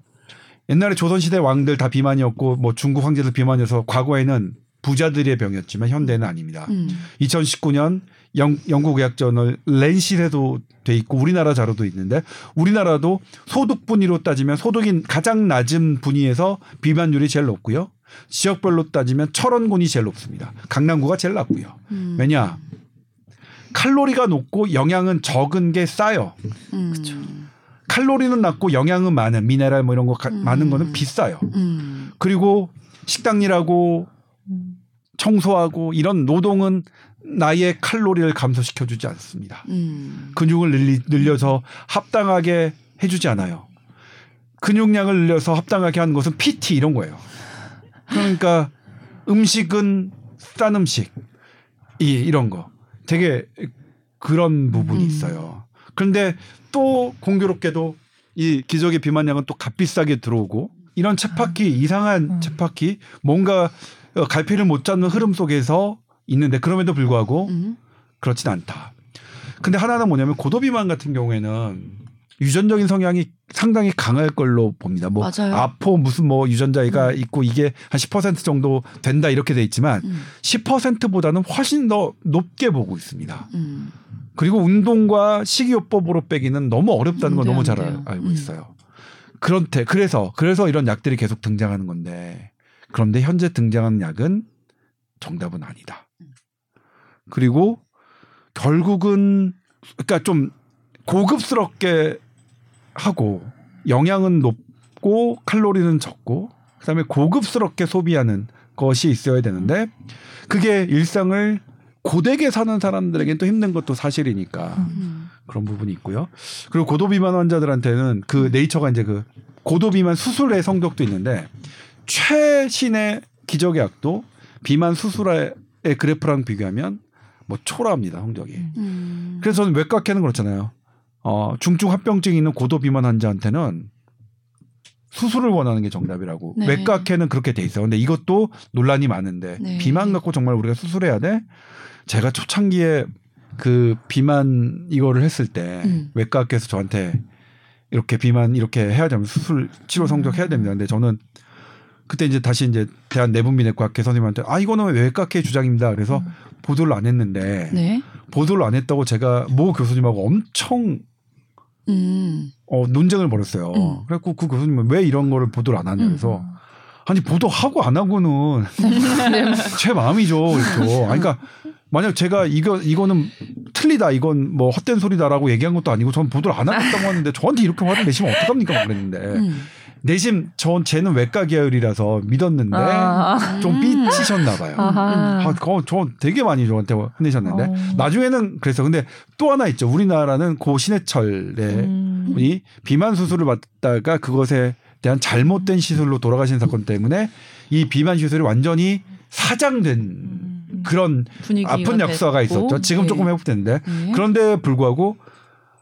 옛날에 조선시대 왕들 다 비만이었고 뭐 중국 황제들 비만이어서 과거에는 부자들의 병이었지만 현대는 아닙니다. 음. 2019년 영, 영국 의학저널 렌실에도 돼 있고 우리나라 자료도 있는데 우리나라도 소득 분위로 따지면 소득이 가장 낮은 분위에서 비만율이 제일 높고요. 지역별로 따지면 철원군이 제일 높습니다. 강남구가 제일 낮고요. 음. 왜냐? 칼로리가 높고 영양은 적은 게 싸요. 음. 칼로리는 낮고 영양은 많은 미네랄 뭐 이런 거 가- 음. 많은 거는 비싸요. 음. 그리고 식당 일하고 청소하고 이런 노동은 나의 칼로리를 감소시켜 주지 않습니다. 음. 근육을 늘리, 늘려서 합당하게 해주지 않아요. 근육량을 늘려서 합당하게 하는 것은 PT 이런 거예요. 그러니까 음식은 싼 음식 이 이런 거 되게 그런 부분이 음. 있어요. 그런데 또 공교롭게도 이 기적의 비만량은 또 값비싸게 들어오고 이런 쳇바퀴 이상한 음. 쳇바퀴 뭔가 어, 갈피를 못 잡는 흐름 속에서 있는데 그럼에도 불구하고 음. 그렇진 않다. 근데 하나는 뭐냐면 고도비만 같은 경우에는 유전적인 성향이 상당히 강할 걸로 봅니다. 뭐 맞아요. 아포 무슨 뭐 유전자가 있고 이게 한 10% 정도 된다 이렇게 돼 있지만 음. 10%보다는 훨씬 더 높게 보고 있습니다. 음. 그리고 운동과 식이요법으로 빼기는 너무 어렵다는 걸안 돼요, 너무 안 잘. 알고 음. 있어요. 그런데 그래서 그래서 이런 약들이 계속 등장하는 건데 그런데 현재 등장하는 약은 정답은 아니다. 그리고 결국은 그러니까 좀 고급스럽게 하고 영양은 높고 칼로리는 적고 그다음에 고급스럽게 소비하는 것이 있어야 되는데 그게 일상을 고되게 사는 사람들에게는 또 힘든 것도 사실이니까 음. 그런 부분이 있고요. 그리고 고도비만 환자들한테는 그 네이처가 이제 그 고도비만 수술의 성적도 있는데 최신의 기적의 약도 비만 수술의 그래프랑 비교하면 뭐 초라합니다 성적이. 음. 그래서 저는 외과학회는 그렇잖아요. 어, 중증 합병증이 있는 고도 비만 환자한테는 수술을 원하는 게 정답이라고. 네. 외과학회는 그렇게 돼 있어요. 근데 이것도 논란이 많은데 네. 비만 갖고 정말 우리가 수술해야 돼? 제가 초창기에 그 비만 이거를 했을 때 음. 외과학회에서 저한테 이렇게 비만 이렇게 해야 되면 수술 치료 성적 해야 됩니다. 근데 저는 그때 이제 다시 이제 대한 내분비내과학회 선생님한테 아 이거는 외과학회 주장입니다. 그래서 보도를 안 했는데 네. 보도를 안 했다고 제가 모 교수님하고 엄청 음. 어, 논쟁을 벌였어요. 음. 그래갖고 그 교수님은 왜 이런 거를 보도를 안 하냐 그래서 아니 보도하고 안 하고는 *laughs* *laughs* 제 마음이죠. 그렇죠. 아니, 그러니까 만약 제가 이거 이거는 틀리다 이건 뭐 헛된 소리다라고 얘기한 것도 아니고 전 보도를 안 하겠다고 하는데 저한테 이렇게 화를 내시면 어떡합니까 막 그랬는데 음. 내심 전 쟤는 외과 계열이라서 믿었는데 아. 좀 삐치셨나 봐요. 아하. 아, 그거 저 되게 많이 저한테 혼내셨는데 어. 나중에는 그래서 근데 또 하나 있죠. 우리나라는 고 신해철의 음. 분이 비만 수술을 받다가 그것에 대한 잘못된 시술로 돌아가신 사건 때문에 이 비만 시술이 완전히 사장된 그런 분위기가 아픈 역사가 됐고. 있었죠. 지금 네. 조금 회복됐는데 네. 그런데 불구하고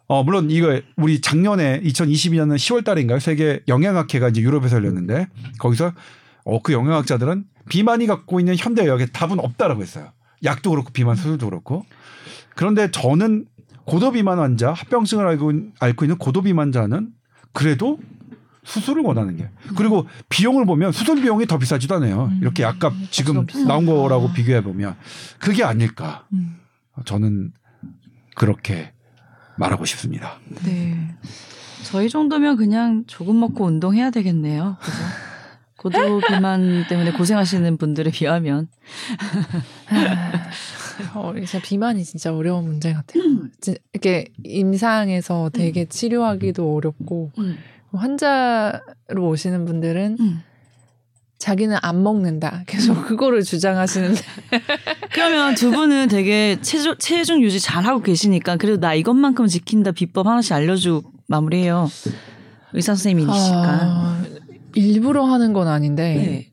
어 물론 이거 우리 작년에 2022년은 10월 달인가요? 세계 영양학회가 이제 유럽에서 열렸는데 거기서 어 그 영양학자들은 비만이 갖고 있는 현대 의학에 답은 없다라고 했어요. 약도 그렇고 비만 수술도 그렇고. 그런데 저는 고도비만 환자, 합병증을 알고, 앓고 있는 고도비만자는 그래도 수술을 원하는 게. 그리고 비용을 보면 수술 비용이 더 비싸지도 않아요. 이렇게 약값 지금 비싸다. 나온 거라고 비교해 보면 그게 아닐까. 음. 저는 그렇게 말하고 싶습니다. 네. 저희 정도면 그냥 조금 먹고 운동해야 되겠네요. 그죠? 고도 비만 때문에 고생하시는 분들에 비하면 어, 진짜 비만이 진짜 어려운 문제 같아요. 진- 이렇게 임상에서 되게 치료하기도 어렵고 음. 환자로 오시는 분들은 음. 자기는 안 먹는다. 계속 그거를 주장하시는데 *laughs* 그러면 두 분은 되게 체중, 체중 유지 잘 하고 계시니까 그래도 나 이것만큼 지킨다 비법 하나씩 알려주고 마무리해요. 의사 선생님이시니까. 아, 일부러 하는 건 아닌데 네.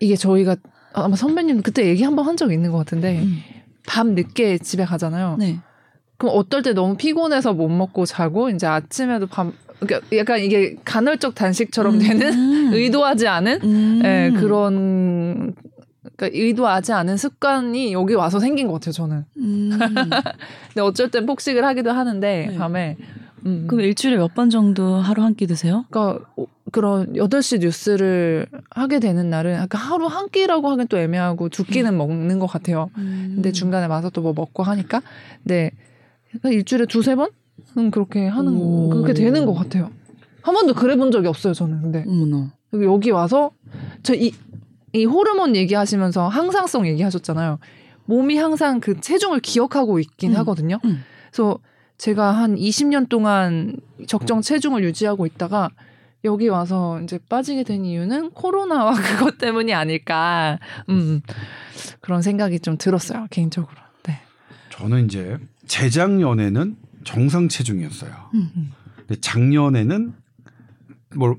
이게 저희가 아마 선배님 그때 얘기 한 번 한 적 있는 것 같은데 음. 밤 늦게 집에 가잖아요. 네. 그럼 어떨 때 너무 피곤해서 못 먹고 자고 이제 아침에도 밤 그러니까 약간 이게 간헐적 단식처럼 되는 음. *laughs* 의도하지 않은 음. 예, 그런 그러니까 의도하지 않은 습관이 여기 와서 생긴 것 같아요. 저는. 음. *laughs* 근데 어쩔 땐 폭식을 하기도 하는데 네. 밤에 음. 그럼 일주일에 몇 번 정도 하루 한 끼 드세요? 그러니까 어, 그런 8시 뉴스를 하게 되는 날은 약간 하루 한 끼라고 하긴 또 애매하고 두 끼는 먹는 것 같아요. 근데 중간에 와서 또 뭐 먹고 하니까 근데 약간 일주일에 두세 번? 은 그렇게 하는 오. 그렇게 되는 것 같아요. 한 번도 그래 본 적이 없어요, 저는. 근데 어머나. 여기 와서 저이이 호르몬 얘기하시면서 항상성 얘기하셨잖아요. 몸이 항상 그 체중을 기억하고 있긴 음. 하거든요. 음. 그래서 제가 한 20년 동안 적정 체중을 유지하고 있다가 여기 와서 이제 빠지게 된 이유는 코로나와 *laughs* 그것 때문이 아닐까. 음. 그런 생각이 좀 들었어요, 개인적으로. 네. 저는 이제 재작년에는 정상 체중이었어요. 음. 근데 작년에는 뭐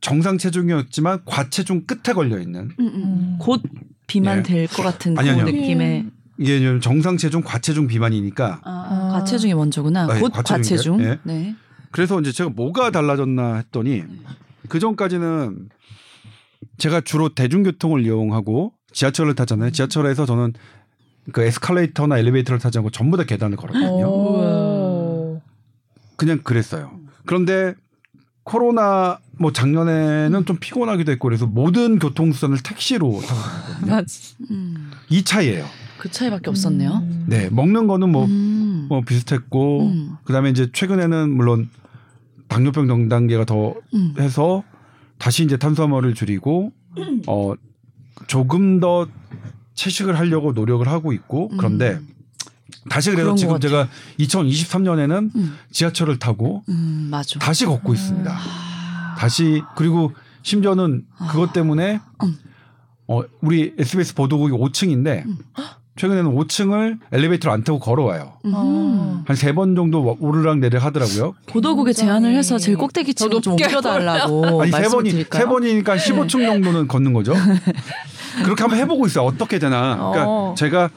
정상 체중이었지만 과체중 끝에 걸려 있는 음, 음. 곧 비만 예. 될것 같은 아니, 그. 느낌의 이게 좀 정상 체중, 과체중 비만이니까 아, 아. 과체중이 먼저구나. 네, 곧 과체중인가요? 과체중. 예. 네. 그래서 이제 제가 뭐가 달라졌나 했더니 그 전까지는 제가 주로 대중교통을 이용하고 지하철을 타잖아요. 지하철에서 저는 그 에스컬레이터나 엘리베이터를 타지 않고 전부 다 계단을 걸었거든요. 오. 그냥 그랬어요. 그런데 코로나 뭐 작년에는 좀 피곤하기도 했고 그래서 모든 교통수단을 택시로 타고 다녔거든요. 나 지- 음. 이 차이예요. 그 차이밖에 없었네요. 음. 네, 먹는 거는 뭐, 음. 뭐 비슷했고 음. 그다음에 이제 최근에는 물론 당뇨병 경단계가 더 음. 해서 다시 이제 탄수화물을 줄이고 어 조금 더 채식을 하려고 노력을 하고 있고 그런데 음. 다시 그래서 지금 것 제가 2023년에는 음. 지하철을 타고 음, 맞아. 다시 걷고 있습니다. 아. 다시 그리고 심지어는 그것 때문에 음. 어 우리 SBS 보도국이 5층인데 음. 최근에는 5층을 엘리베이터를 안 타고 걸어와요. 음. 아. 한세 번 정도 오르락 내리락 하더라고요. 보도국에 제안을 해서 제일 꼭대기 더 층좀 높게 옮겨달라고 아니 세 번이 드릴까요? 세 번이니까 15층 정도는 걷는 거죠. *laughs* 그렇게 한번 해보고 있어요. 어떻게 되나. 그러니까 어. 제가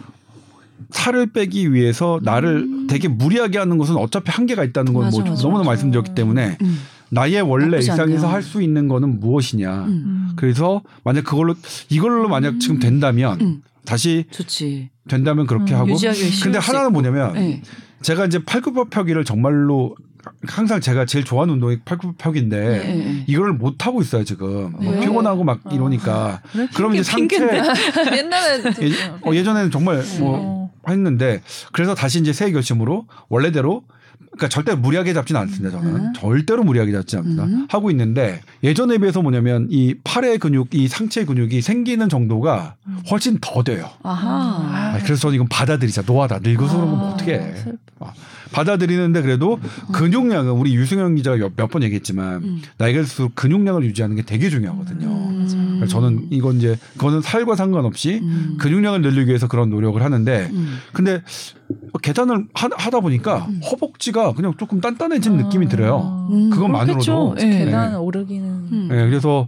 살을 빼기 위해서 나를 되게 무리하게 하는 것은 어차피 한계가 있다는 건 뭐 너무나. 말씀드렸기 때문에 음. 나의 원래 일상에서. 할 수 있는 거는 무엇이냐. 음. 그래서 만약 그걸로 이걸로 만약 지금 된다면 음. 다시 좋지. 된다면 그렇게 음, 하고 근데 수 하나는. 뭐냐면 네. 제가 이제 팔굽혀 펴기를 정말로 항상 제가 제일 좋아하는 운동이 팔굽혀펴기인데 네, 네. 이걸 못 하고 있어요 지금 뭐 왜? 피곤하고 막 아. 이러니까 그럼 이제 상체 *laughs* 옛날에 예, 어, 예전에는 정말 뭐 어. 했는데 그래서 다시 이제 새 결심으로 원래대로 그러니까 절대 무리하게 잡지는 않습니다 저는 음. 절대로 무리하게 잡지 않습니다 음. 하고 있는데 예전에 비해서 뭐냐면 이 팔의 근육 이 상체 근육이 생기는 정도가 훨씬 더 돼요 아하. 아, 그래서 저는 이건 받아들이자 노하다 늙어서 그런 아, 어떻게 해 슬퍼. 어, 받아들이는데 그래도 근육량은 우리 유승현 기자가 몇 번 얘기했지만 음. 나이가 들수록 근육량을 유지하는 게 되게 중요하거든요 음. 그래서 저는 이건 이제 그거는 살과 상관없이 음. 근육량을 늘리기 위해서 그런 노력을 하는데 음. 근데 계단을 하, 다 보니까 허벅지가 그냥 조금 단단해진 느낌이 들어요. 음, 그것만으로도. 그렇겠죠. 예. 계단 오르기는 음. 예, 그래서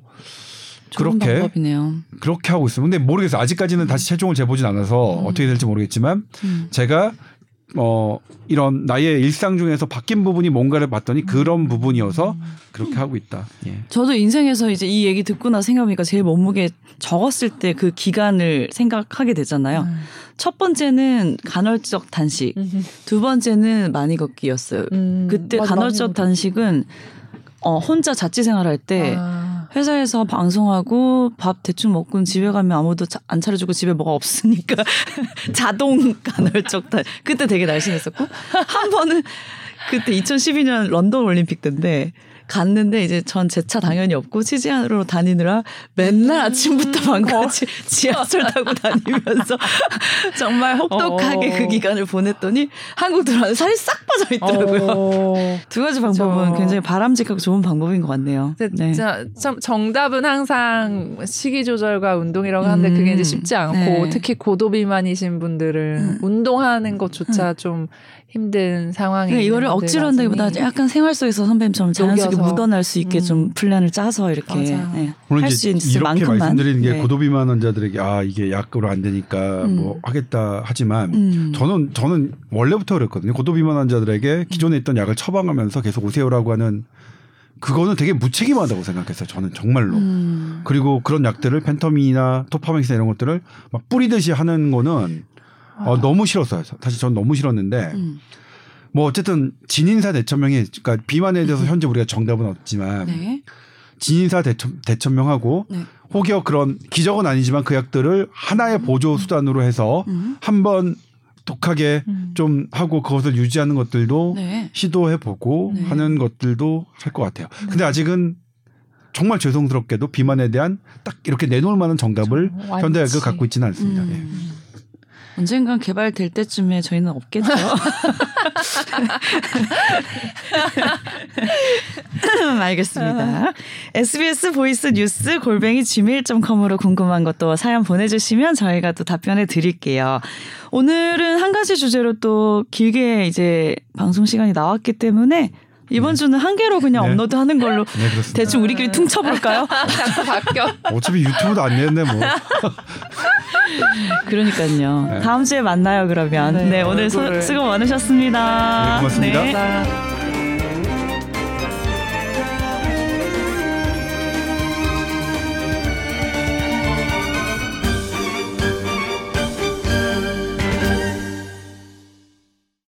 그렇게 방법이네요. 그렇게 하고 있어요. 근데 모르겠어요. 아직까지는 다시 체중을 재보진 않아서 어떻게 될지 모르겠지만 음. 제가 어 이런 나의 일상 중에서 바뀐 부분이 뭔가를 봤더니 그런 부분이어서 그렇게 하고 있다. 예. 저도 인생에서 이제 이 얘기 듣고 나 생각해보니까 제일 몸무게 적었을 때 그 기간을 생각하게 되잖아요. 음. 첫 번째는 간헐적 단식, 두 번째는 많이 걷기였어요. 음. 그때 맞아, 간헐적 단식은 어, 혼자 자취 생활할 때 아. 회사에서 방송하고 밥 대충 먹고 집에 가면 아무도 차- 안 차려주고 집에 뭐가 없으니까 *laughs* 자동 간헐적 단 그때 되게 날씬했었고 한 번은 그때 2012년 런던 올림픽 때인데 갔는데 이제 전 제 차 당연히 없고 취재하러 다니느라 맨날 아침부터 밤까지 *laughs* 지하철 타고 다니면서 *laughs* 정말 혹독하게 어. 그 기간을 보냈더니 한국 들어와서 살이 싹 빠져 있더라고요. 어. *laughs* 두 가지 방법은 그쵸. 굉장히 바람직하고 좋은 방법인 것 같네요. 네. 진짜 참 정답은 항상 식이 조절과 운동이라고 하는데 그게 이제 음. 쉽지 않고 네. 특히 고도 비만이신 분들은 음. 운동하는 것조차 좀 힘든 상황이 그러니까 이거를 억지로 한다기보다. 약간 생활 속에서 선배님처럼 자연스럽게. 묻어날 수 있게 음. 좀 플랜을 짜서 이렇게. 네, 오늘 할수 있을 이렇게 만큼만 말씀드리는 게 네. 고도비만 환자들에게 아 이게 약으로 안 되니까 음. 뭐 하겠다 하지만 음. 저는 저는 원래부터 그랬거든요. 고도비만 환자들에게 기존에 있던 약을 처방하면서 계속 오세요라고 하는 그거는 되게 무책임하다고 생각했어요. 저는 정말로. 음. 그리고 그런 약들을 펜터민이나 토파맥이나 이런 것들을 막 뿌리듯이 하는 거는 어, 너무 싫었어요. 사실 전 너무 싫었는데 음. 뭐 어쨌든 진인사 대천명이 그러니까 비만에 대해서 현재 우리가 정답은 없지만 네. 진인사 대천, 대천명하고 네. 혹여 그런 기적은 아니지만 그 약들을 하나의 보조 수단으로 해서 음. 한번 독하게 음. 좀 하고 그것을 유지하는 것들도 네. 시도해 보고 네. 하는 것들도 할 것 같아요. 근데 아직은 정말 죄송스럽게도 비만에 대한 딱 이렇게 내놓을 만한 정답을 완치. 현대의학을 갖고 있지는 않습니다. 예. 음. 언젠간 개발될 때쯤에 저희는 없겠죠. *laughs* 알겠습니다. SBS 보이스 뉴스 골뱅이 gmail.com으로 궁금한 것도 사연 보내주시면 저희가 또 답변해 드릴게요. 오늘은 한 가지 주제로 또 길게 이제 방송 시간이 나왔기 때문에 이번 주는 한 개로 그냥 네. 업로드 하는 걸로 네, 그렇습니다. 대충 우리끼리 퉁쳐볼까요? *laughs* 자꾸 바뀌어. 어차피 유튜브도 안 내는데 뭐. *laughs* 그러니까요. 네. 다음 주에 만나요 그러면. 네, 네, 오늘 서- 얼굴을. 수고 많으셨습니다. 네, 고맙습니다. 네. 나